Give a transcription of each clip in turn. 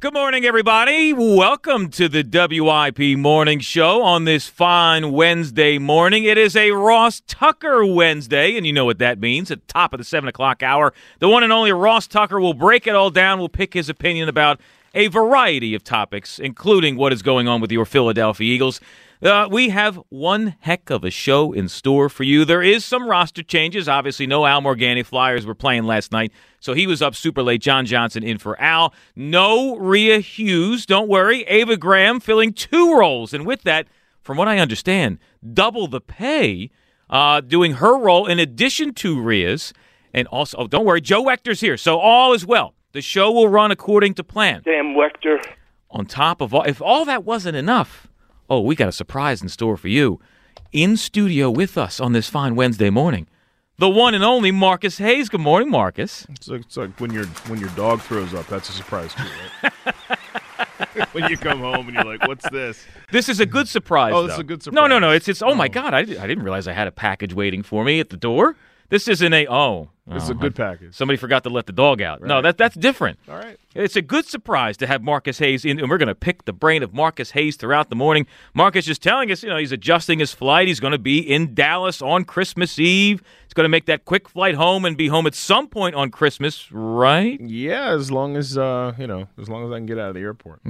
Good morning, everybody. Welcome to the WIP Morning Show on this fine Wednesday morning. It is a Ross Tucker Wednesday, and you know what that means. At the top of the 7 o'clock hour, the one and only Ross Tucker will break it all down, will pick his opinion about a variety of topics, including what is going on with your Philadelphia Eagles. Uh, we have one heck of a show in store for you. There is some roster changes. Obviously, no Al Morganti Flyers were playing last night, so he was up super late. John Johnson in for Al. No Rhea Hughes. Don't worry. Ava Graham filling two roles. And with that, from what I understand, double the pay, uh, doing her role in addition to Rhea's. And also, oh, don't worry, Joe Wechter's here. So all is well. The show will run according to plan. Damn Wechter. On top of all, if all that wasn't enough, oh, we got a surprise in store for you. In studio with us on this fine Wednesday morning, the one and only Marcus Hayes. Good morning, Marcus. It's like, it's like when your when your dog throws up. That's a surprise too, right? when you come home and you're like, "What's this?" This is a good surprise. Oh, this though. is a good surprise. No, no, no. It's it's. Oh, my Oh. God! I, I didn't realize I had a package waiting for me at the door. This isn't a oh. This is oh, a good package. Somebody forgot to let the dog out. No, that that's different. All right. It's a good surprise to have Marcus Hayes in, and we're going to pick the brain of Marcus Hayes throughout the morning. Marcus is telling us, you know, he's adjusting his flight. He's going to be in Dallas on Christmas Eve. He's going to make that quick flight home and be home at some point on Christmas, right? Yeah, as long as uh, you know, as long as I can get out of the airport.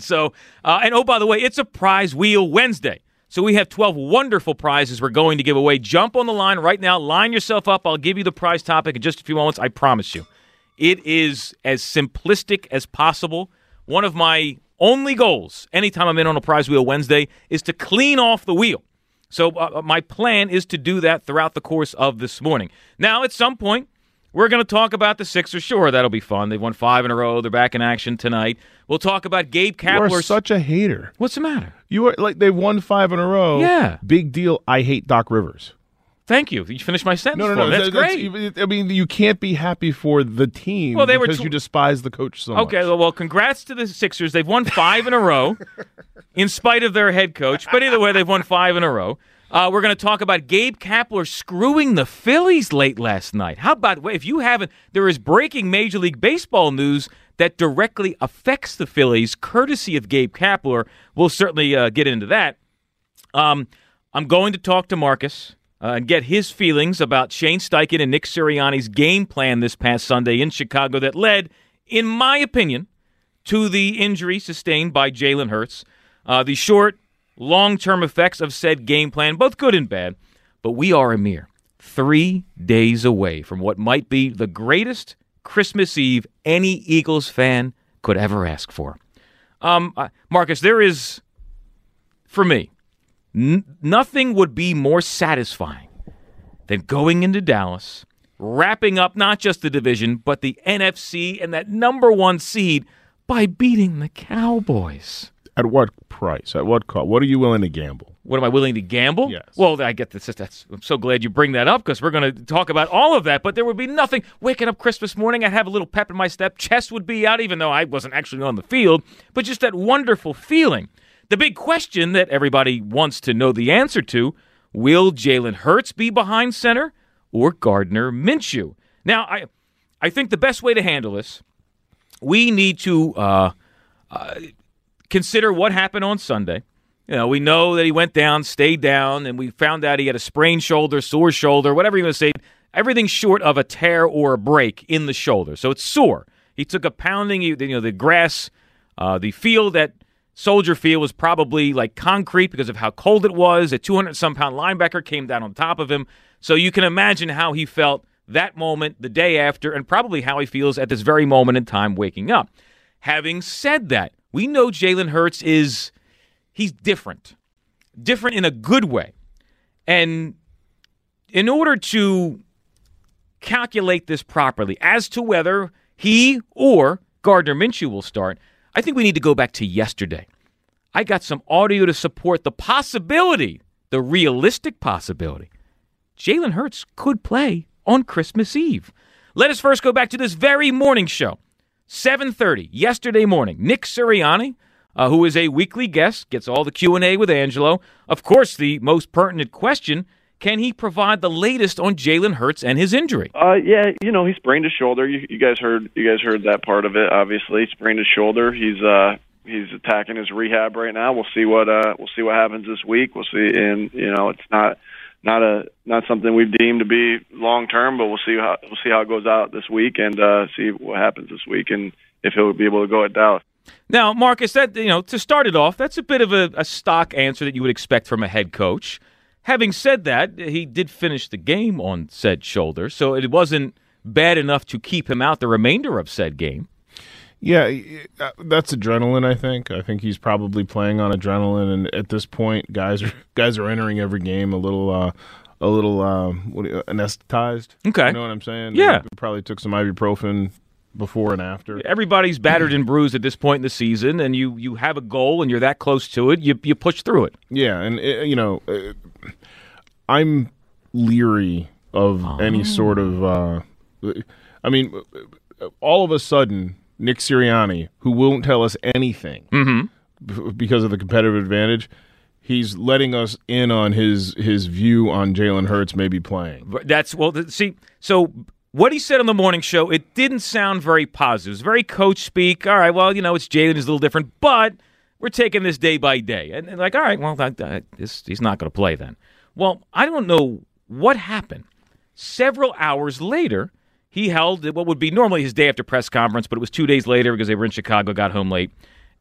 so, uh, and oh, by the way, it's a prize wheel Wednesday. So we have 12 wonderful prizes we're going to give away. Jump on the line right now. Line yourself up. I'll give you the prize topic in just a few moments. I promise you. It is as simplistic as possible. One of my only goals anytime I'm in on a prize wheel Wednesday is to clean off the wheel. So uh, my plan is to do that throughout the course of this morning. Now, at some point, we're going to talk about the Sixers. Sure, that'll be fun. They've won five in a row. They're back in action tonight. We'll talk about Gabe Kapler. such a hater. What's the matter? You are like they won five in a row. Yeah. Big deal. I hate Doc Rivers. Thank you. You finished my sentence. No, no, no. That's, that- great. I mean, you can't be happy for the team Well, they were because tw- you despise the coach so Okay, much. well, well, congrats to the Sixers. They've won five in a row, in spite of their head coach. But either way, they've won five in a row. Uh, we're going to talk about Gabe Kapler screwing the Phillies late last night. How about if you haven't? There is breaking Major League Baseball news that directly affects the Phillies, courtesy of Gabe Kapler. We'll certainly uh, get into that. Um, I'm going to talk to Marcus uh, and get his feelings about Shane Steichen and Nick Sirianni's game plan this past Sunday in Chicago that led, in my opinion, to the injury sustained by Jalen Hurts. Uh, the short, long term effects of said game plan, both good and bad. But we are a mere three days away from what might be the greatest Christmas Eve any Eagles fan could ever ask for. Um, uh, Marcus, there is, for me, N- nothing would be more satisfying than going into Dallas, wrapping up not just the division, but the NFC and that number one seed by beating the Cowboys. At what price? At what cost? What are you willing to gamble? What am I willing to gamble? Yes. Well, I get this. That's, I'm so glad you bring that up because we're going to talk about all of that. But there would be nothing. Waking up Christmas morning, I'd have a little pep in my step. Chest would be out, even though I wasn't actually on the field. But just that wonderful feeling. The big question that everybody wants to know the answer to: Will Jalen Hurts be behind center or Gardner Minshew? Now, I, I think the best way to handle this, we need to. Uh, consider what happened on Sunday. You know, we know that he went down, stayed down, and we found out he had a sprained shoulder, sore shoulder, whatever you want to say. Everything short of a tear or a break in the shoulder. So it's sore. He took a pounding. You know, the grass Uh, the field at Soldier Field was probably like concrete because of how cold it was. A 200 some pound linebacker came down on top of him. So you can imagine how he felt that moment, the day after, and probably how he feels at this very moment in time waking up. Having said that, we know Jalen Hurts is he's different. Different in a good way. And in order to calculate this properly as to whether he or Gardner Minshew will start, I think we need to go back to yesterday. I got some audio to support the possibility, the realistic possibility. Jalen Hurts could play on Christmas Eve. Let us first go back to this very morning show. 7:30 yesterday morning. Nick Sirianni, uh, who is a weekly guest, gets all the Q&A with Angelo. Of course, the most pertinent question, can he provide the latest on Jalen Hurts and his injury? Uh, yeah, you know he sprained his shoulder. You, you guys heard you guys heard that part of it. Obviously, he sprained his shoulder. He's uh he's attacking his rehab right now. We'll see what uh we'll see what happens this week. We'll see, and you know it's not not a not something we've deemed to be long term, but we'll see how we'll see how it goes out this week and uh, see what happens this week and if he'll be able to go at Dallas. Now, Marcus, that you know, to start it off, that's a bit of a, a stock answer that you would expect from a head coach. Having said that, he did finish the game on said shoulder, so it wasn't bad enough to keep him out the remainder of said game. Yeah, uh, that's adrenaline. I think. I think he's probably playing on adrenaline, and at this point, guys are guys are entering every game a little, uh, a little uh, what, you- anesthetized. Okay. you know what I'm saying? Yeah. They probably took some ibuprofen before and after. Everybody's battered and bruised at this point in the season, and you you have a goal and you're that close to it, you you push through it. Yeah, and uh, you know, uh, I'm leery of any sort of. Uh, I mean, uh, all of a sudden, Nick Sirianni, who won't tell us anything b- because of the competitive advantage, he's letting us in on his his view on Jalen Hurts maybe playing. That's well. See, so what he said on the morning show, it didn't sound very positive. It was very coach speak. All right, well, you know, it's Jalen is a little different, but we're taking this day by day. And, and like, all right, well, that, that, this, he's not going to play then. Well, I don't know what happened. Several hours later, he held what would be normally his day after press conference, but it was two days later because they were in Chicago, got home late.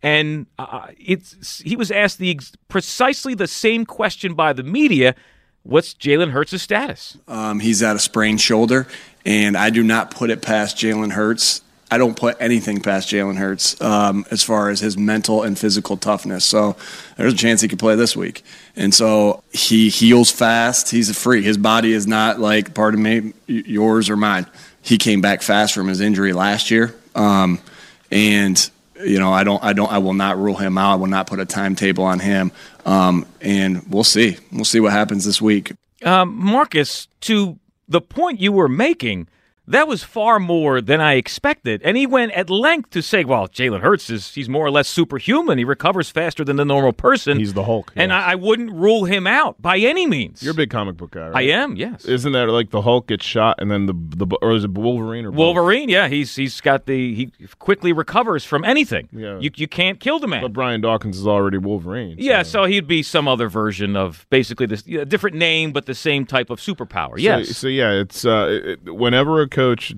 And uh, it's he was asked the precisely the same question by the media. What's Jalen Hurts' status? Um, he's at a sprained shoulder, and I do not put it past Jalen Hurts. I don't put anything past Jalen Hurts um, as far as his mental and physical toughness. So there's a chance he could play this week. And so he heals fast. He's a freak. His body is not like, pardon me, yours or mine. He came back fast from his injury last year. Um, and you know, I don't, I don't, I will not rule him out. I will not put a timetable on him. Um, and we'll see. We'll see what happens this week. Um, Marcus, to the point you were making, that was far more than I expected. And he went at length to say, well, Jalen Hurts is he's more or less superhuman. He recovers faster than the normal person. He's the Hulk, And yes. I, I wouldn't rule him out by any means. You're a big comic book guy, right? I am, yes. Isn't that like the Hulk gets shot and then the the or is it Wolverine or both? Wolverine, yeah, he's he's got the he quickly recovers from anything. Yeah. You you can't kill the man. But Brian Dawkins is already Wolverine. yeah, so he'd be some other version of basically this different name but the same type of superpower. So- yes. So, yeah, it's uh, it- whenever a coach,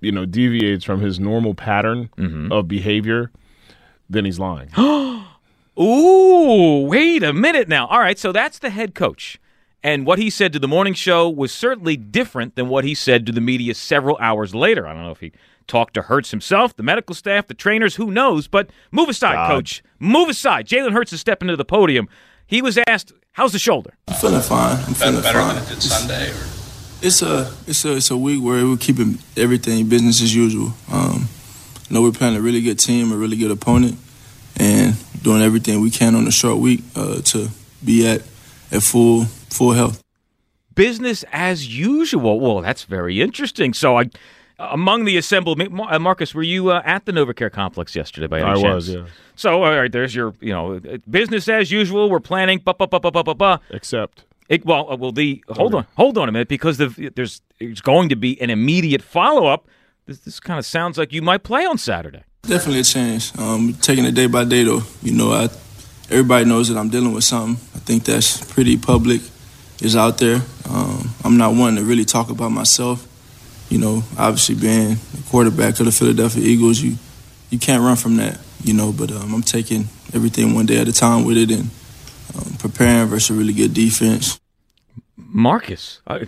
you know, deviates from his normal pattern Mm-hmm. of behavior, then he's lying. Ooh, wait a minute now. All right, so that's the head coach. And what he said to the morning show was certainly different than what he said to the media several hours later. I don't know if he talked to Hurts himself, the medical staff, the trainers, who knows. But move aside, coach. Move aside. Jalen Hurts is stepping to the podium. He was asked, How's the shoulder? I'm feeling fine. I'm feeling better fine. than it did Sunday? Or? It's a it's a it's a week where we're keeping everything business as usual. Um, I know we're playing a really good team, a really good opponent, and doing everything we can on a short week uh, to be at at full full health. business as usual. Well, that's very interesting. So, I, among the assembled, uh, Marcus, were you uh, at the NovaCare complex yesterday? By any I chance? was, yeah. So, all right, there's your, you know, uh, business as usual. We're planning. Ba, ba, ba, ba, ba, ba, ba. Except It, well, uh, well, the hold on, hold on a minute, because the, there's there's going to be an immediate follow up. This, this kind of sounds like you might play on Saturday. Definitely a change. Um, taking it day by day, though. You know, I, everybody knows that I'm dealing with something. I think that's pretty public. Is out there. Um, I'm not one to really talk about myself. You know, obviously being the quarterback of the Philadelphia Eagles, you you can't run from that. you know. But um, I'm taking everything one day at a time with it and um, preparing versus a really good defense. Marcus, I,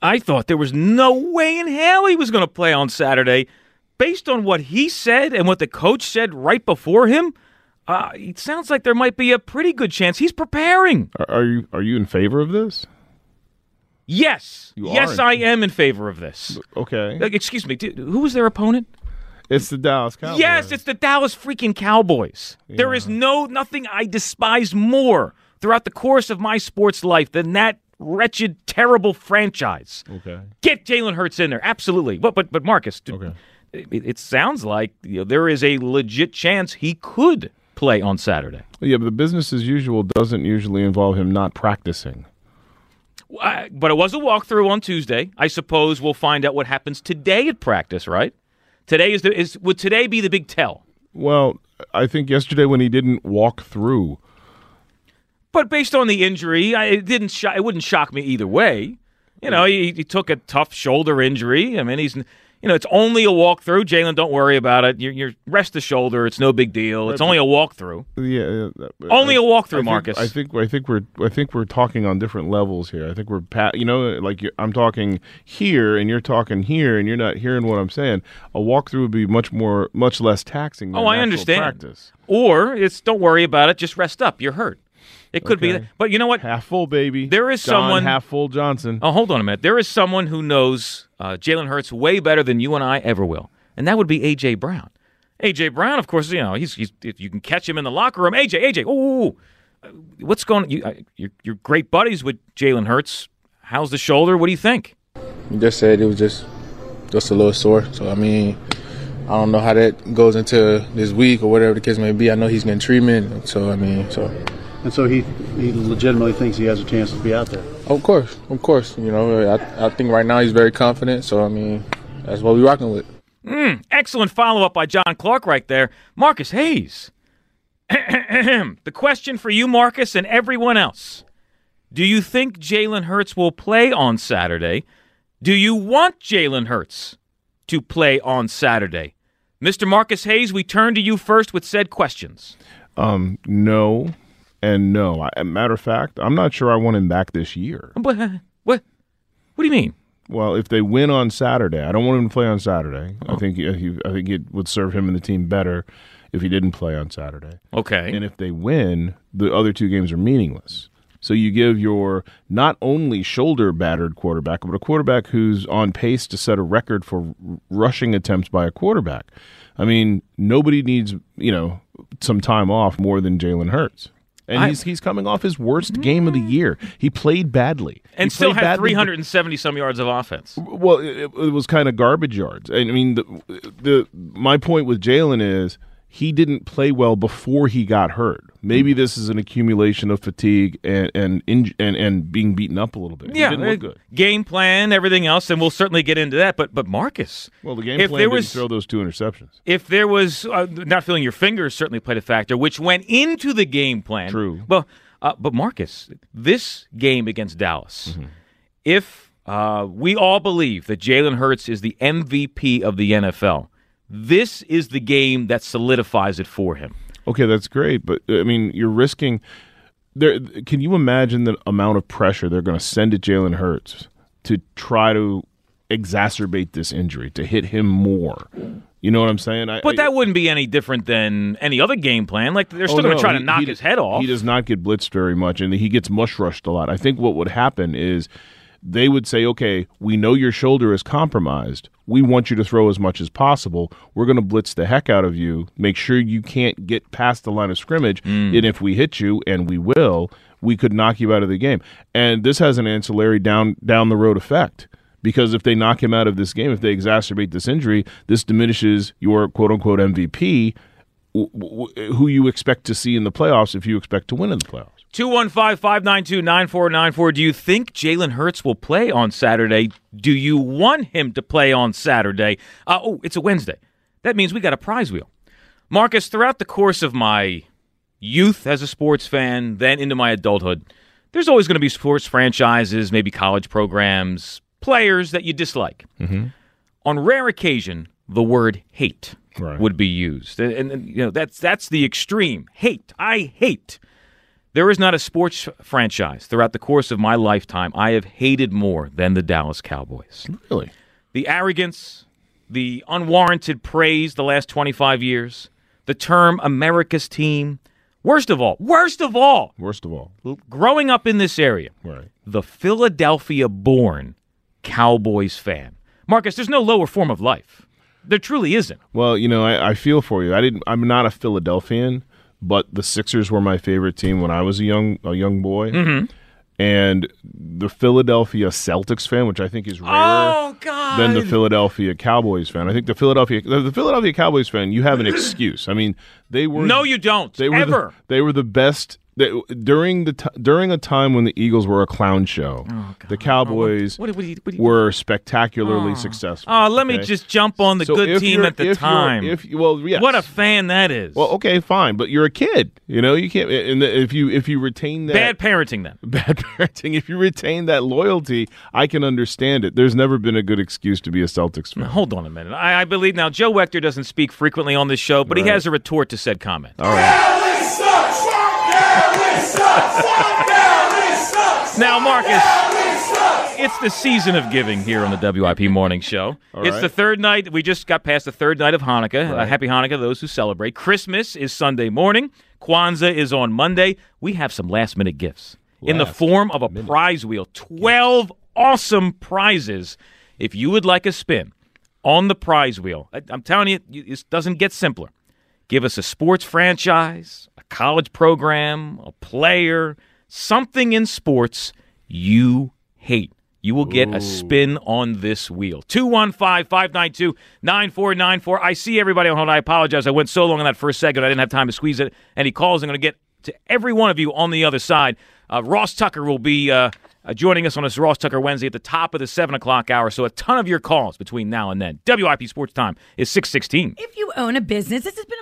I thought there was no way in hell he was going to play on Saturday. Based on what he said and what the coach said right before him, uh, it sounds like there might be a pretty good chance he's preparing. Are, are you are you in favor of this? Yes, You yes, aren't. I am in favor of this. Okay, Uh, excuse me, dude, who was their opponent? it's the Dallas Cowboys. Yes, it's the Dallas freaking Cowboys. There is no nothing I despise more throughout the course of my sports life than that wretched, terrible franchise. okay. Get Jalen Hurts in there, absolutely. But but but Marcus, Okay. it, it sounds like you know, there is a legit chance he could play on Saturday. Yeah, but the business as usual doesn't usually involve him not practicing. Uh, but it was a walkthrough on Tuesday. I suppose we'll find out what happens today at practice, right? Today is the is would today be the big tell? Well, I think yesterday when he didn't walk through, But based on the injury, I, it didn't. Sho- it wouldn't shock me either way. You know, he, he took a tough shoulder injury. I mean, he's you know, it's only a walkthrough. Jalen, don't worry about it. You're, you're rest the shoulder. It's no big deal. It's only a walkthrough. yeah, yeah, Only a a walkthrough, Marcus. I think I think we're I think we're talking on different levels here. I think we're pa- you know like I'm talking here and you're talking here and you're not hearing what I'm saying. A walkthrough would be much more much less taxing. Than Oh, I understand. Practice Or it's don't worry about it. Just rest up. You're hurt. It could be Okay. that. But you know what? half full baby. There is John someone- half full Johnson. Oh, hold on a minute. There is someone who knows uh, Jalen Hurts way better than you and I ever will, and that would be AJ Brown. AJ Brown, of course, you know he's, he's if you can catch him in the locker room. AJ, AJ, ooh, uh, what's going? You, uh, you're, you're great buddies with Jalen Hurts. How's the shoulder? What do you think? He just said it was just just a little sore. So I mean, I don't know how that goes into this week or whatever the case may be. I know he's getting treatment. So I mean, so And so he he legitimately thinks he has a chance to be out there. of course, of course, you know, I I think right now he's very confident. So I mean, that's what we're rocking with. Excellent follow up by John Clark right there. Marcus Hayes. the question for you, Marcus, and everyone else Do you think Jalen Hurts will play on Saturday? Do you want Jalen Hurts to play on Saturday? Mr. Marcus Hayes, we turn to you first with said questions. Um, no, and no. I, matter of fact, I'm not sure I want him back this year. What? What? What do you mean? Well, if they win on Saturday, I don't want him to play on Saturday. I oh. think he, he, I think it would serve him and the team better if he didn't play on Saturday. Okay. And if they win, the other two games are meaningless. So you give your not only shoulder battered quarterback, but a quarterback who's on pace to set a record for r- rushing attempts by a quarterback. I mean, nobody needs you know some time off more than Jalen Hurts. And I- he's he's coming off his worst game of the mm. year. He played badly and He still had 370 some yards of offense. well, it, it was kind of garbage yards. I mean, the, the my point with Jalen is he didn't play well before he got hurt. Maybe this is an accumulation of fatigue and and and, and being beaten up a little bit. Yeah, he didn't look good. game plan, everything else, and we'll certainly get into that. But but Marcus, Well, the game if plan there didn't was throw those two interceptions. if there was uh, not feeling your fingers certainly played a factor, which went into the game plan. True. Well, uh, but Marcus, this game against Dallas, Mm-hmm. if uh, we all believe that Jalen Hurts is the MVP of the NFL, this is the game that solidifies it for him. Okay, that's great, but uh, I mean, you're risking. There, can you imagine the amount of pressure they're going to send at Jalen Hurts to try to exacerbate this injury, to hit him more? You know what I'm saying? I, But I- that wouldn't be any different than any other game plan. Like they're still Oh, going to no, try to he- knock he- his head off. He does not get blitzed very much, and he gets mush rushed a lot. I think what would happen is they would say, "Okay, we know your shoulder is compromised. We want you to throw as much as possible. We're going to blitz the heck out of you. Make sure you can't get past the line of scrimmage. Mm. And if we hit you, and we will, we could knock you out of the game. And this has an ancillary down down the road effect." Because if they knock him out of this game, if they exacerbate this injury, this diminishes your quote unquote MVP, who you expect to see in the playoffs if you expect to win in the playoffs. 215 592 9494. Do you think Jalen Hurts will play on Saturday? Do you want him to play on Saturday? Uh, oh, it's a Wednesday. That means we got a prize wheel. Marcus, throughout the course of my youth as a sports fan, then into my adulthood, there's always going to be sports franchises, maybe college programs, players that you dislike. On rare occasion, the word hate Right. would be used. And, and, and, you know that's that's the extreme. Hate. I hate. There is not a sports franchise throughout the course of my lifetime I have hated more than the Dallas Cowboys. Really? The arrogance, the unwarranted praise the last 25 years, the term America's team. Worst of all, worst of all, Worst of all. growing up in this area, Right. the Philadelphia born Cowboys fan. Marcus, there's no lower form of life. There truly isn't. Well, you know, I, I feel for you. I didn't. I'm not a Philadelphian, but the Sixers were my favorite team when I was a young a young boy. Mm-hmm. And the Philadelphia Celtics fan, which I think is rarer Oh, than the Philadelphia Cowboys fan. I think the Philadelphia the, Philadelphia Cowboys fan, you have an excuse. I mean, they were No, you don't. they were Ever. The, they were the best during the t- during a time when the Eagles were a clown show. Oh, the Cowboys Oh, What- what what were spectacularly oh. successful. Oh, let me just jump on the So good team at the time. If well, yes. What a fan that is. well, okay, fine, but you're a kid. You know, you can't. And if you if you retain that Bad parenting then. bad parenting, if you retain that loyalty, I can understand it. There's never been a good excuse to be a Celtics fan. Hold on a minute. I, I believe now Joe Wechter doesn't speak frequently on this show, but he has a retort to said comment. All right. Now, Marcus, it's the season of giving here on the WIP Morning Show. All it's right. the third night. We just got past the third night of Hanukkah. Uh, happy Hanukkah to those who celebrate. Christmas is Sunday morning. Kwanzaa is on Monday. We have some last minute gifts in the form of a prize wheel. 12 awesome prizes. If you would like a spin on the prize wheel, I, I'm telling you, it doesn't get simpler. Give us a sports franchise, college program, a player, something in sports you hate. You will get a spin on this wheel. 215 592 9494. I see everybody on hold. I apologize. I went so long in that first segment, I didn't have time to squeeze it. Any calls, I'm going to get to every one of you on the other side. Uh, Ross Tucker will be uh, uh, joining us on this Ross Tucker Wednesday at the top of the 7 o'clock hour. So a ton of your calls between now and then. WIP Sports Time is 616. If you own a business, this has been a